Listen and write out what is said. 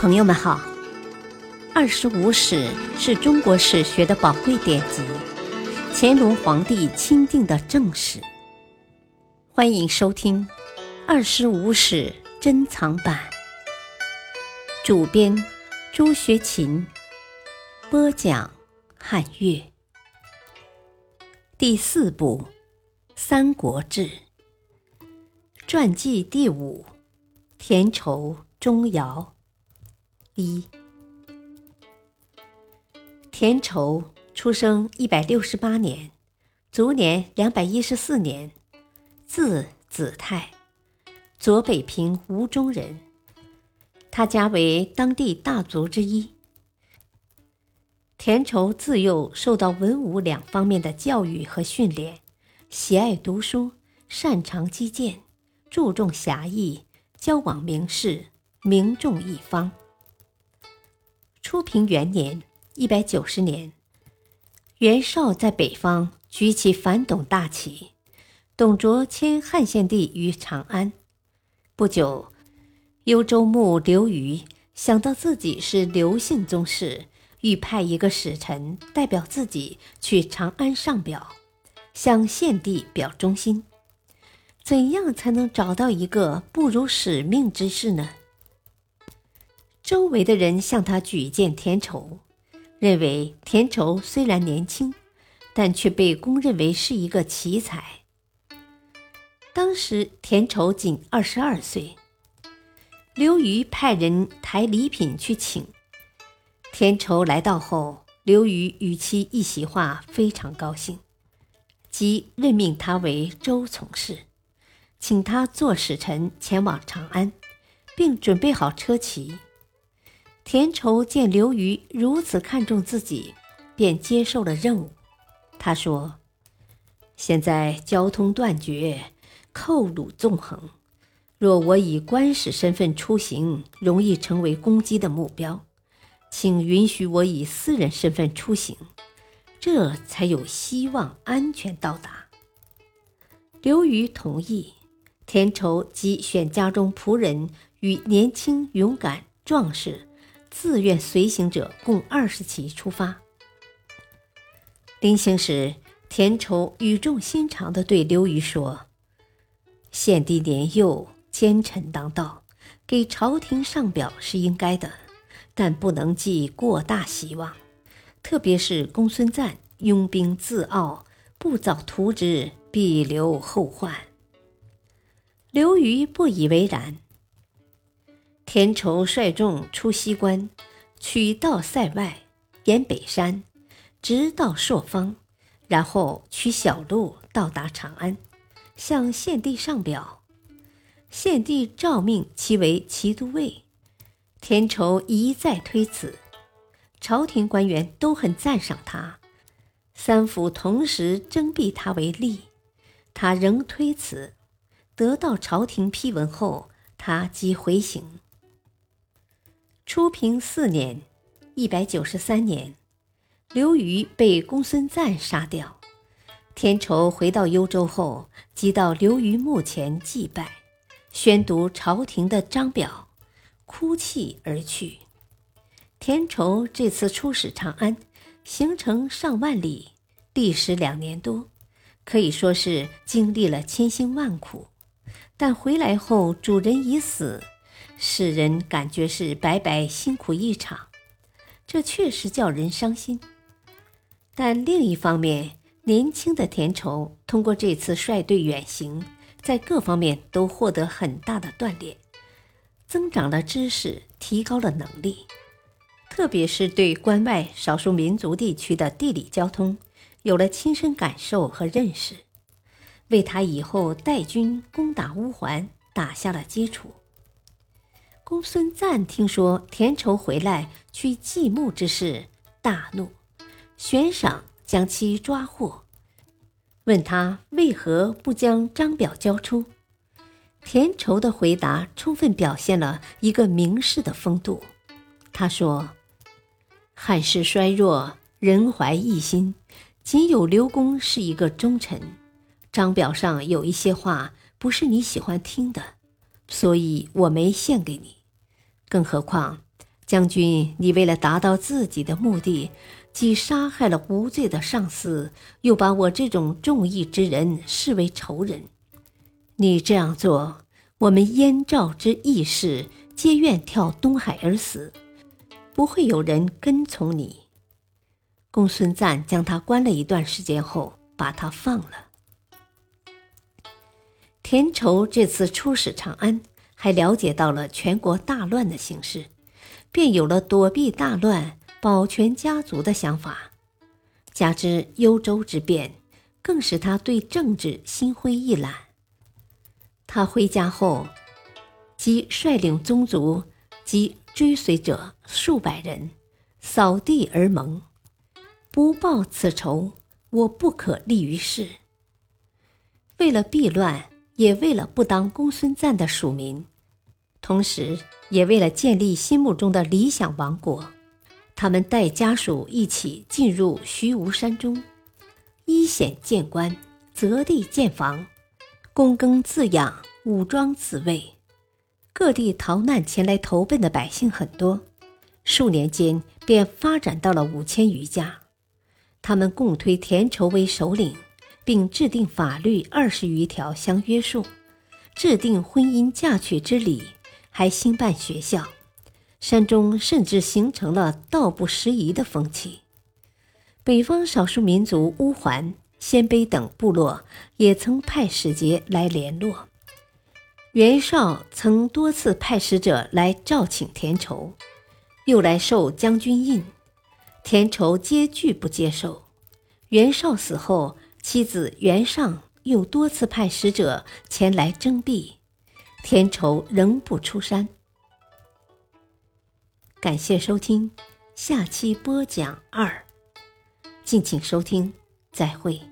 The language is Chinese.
朋友们好，《二十五史》是中国史学的宝贵典籍，乾隆皇帝钦定的正史。欢迎收听《二十五史珍藏版》，主编朱学勤，播讲汉乐。第四部《三国志》传记第五：田畴、钟繇。一田畴出生一百六十八年，卒年两百一十四年，字子泰，左北平吴中人。他家为当地大族之一。田畴自幼受到文武两方面的教育和训练，喜爱读书，擅长击剑，注重侠义，交往名士，名重一方。初平元年（一百九十年），袁绍在北方举起反董大旗，董卓迁汉献帝于长安。不久，幽州牧刘虞想到自己是刘姓宗室，欲派一个使臣代表自己去长安上表，向献帝表忠心。怎样才能找到一个不辱使命之士呢？周围的人向他举荐田畴，认为田畴虽然年轻，但却被公认为是一个奇才。当时田畴仅二十二岁，刘虞派人抬礼品去请田畴。来到后，刘虞与其一席话，非常高兴，即任命他为周从事，请他做使臣前往长安，并准备好车骑。田畴见刘虞如此看重自己，便接受了任务。他说：“现在交通断绝，寇虏纵横，若我以官使身份出行，容易成为攻击的目标。请允许我以私人身份出行，这才有希望安全到达。”刘虞同意，田畴即选家中仆人与年轻勇敢壮士。自愿随行者共二十骑出发。临行时，田畴语重心长地对刘虞说：“献帝年幼，奸臣当道，给朝廷上表是应该的，但不能寄过大希望。特别是公孙瓒拥兵自傲，不早图之，必留后患。”刘虞不以为然。田畴率众出西关，取道塞外，沿北山，直到朔方，然后取小路到达长安，向献帝上表。献帝诏命其为骑都尉。田畴一再推辞，朝廷官员都很赞赏他，三府同时征辟他为吏，他仍推辞。得到朝廷批文后，他即回行。初平四年（一百九十三年），刘虞被公孙瓒杀掉。田畴回到幽州后，即到刘虞墓前祭拜，宣读朝廷的章表，哭泣而去。田畴这次出使长安，行程上万里，历时两年多，可以说是经历了千辛万苦。但回来后，主人已死。使人感觉是白白辛苦一场，这确实叫人伤心。但另一方面，年轻的田畴通过这次率队远行，在各方面都获得很大的锻炼，增长了知识，提高了能力，特别是对关外少数民族地区的地理交通有了亲身感受和认识，为他以后带军攻打乌桓打下了基础。公孙瓒听说田畴回来去祭墓之事，大怒，悬赏将其抓获。问他为何不将张表交出？田畴的回答充分表现了一个名士的风度。他说：“汉室衰弱，人怀异心，仅有刘公是一个忠臣。张表上有一些话不是你喜欢听的，所以我没献给你。”更何况，将军，你为了达到自己的目的，既杀害了无罪的上司，又把我这种重义之人视为仇人。你这样做，我们燕赵之义士皆愿跳东海而死，不会有人跟从你。公孙瓒将他关了一段时间后，把他放了。田畴这次出使长安，还了解到了全国大乱的形势。便有了躲避大乱、保全家族的想法，加之幽州之变，更使他对政治心灰意懒。他回家后，即率领宗族及追随者数百人，扫地而盟。不报此仇，我不可立于世。为了避乱，也为了不当公孙瓒的属民。同时，也为了建立心目中的理想王国，他们带家属一起进入虚无山中，依险建关，择地建房，躬耕自养，武装自卫。各地逃难前来投奔的百姓很多，数年间便发展到了五千余家。他们共推田畴为首领，并制定法律二十余条相约束，制定婚姻嫁娶之礼。还兴办学校，山中甚至形成了道不拾遗的风气。北方少数民族乌桓、鲜卑等部落也曾派使节来联络。袁绍曾多次派使者来召请田畴，又来授将军印，田畴皆拒不接受。袁绍死后，妻子袁尚又多次派使者前来征辟。天仇仍不出山。感谢收听，下期播讲二，敬请收听，再会。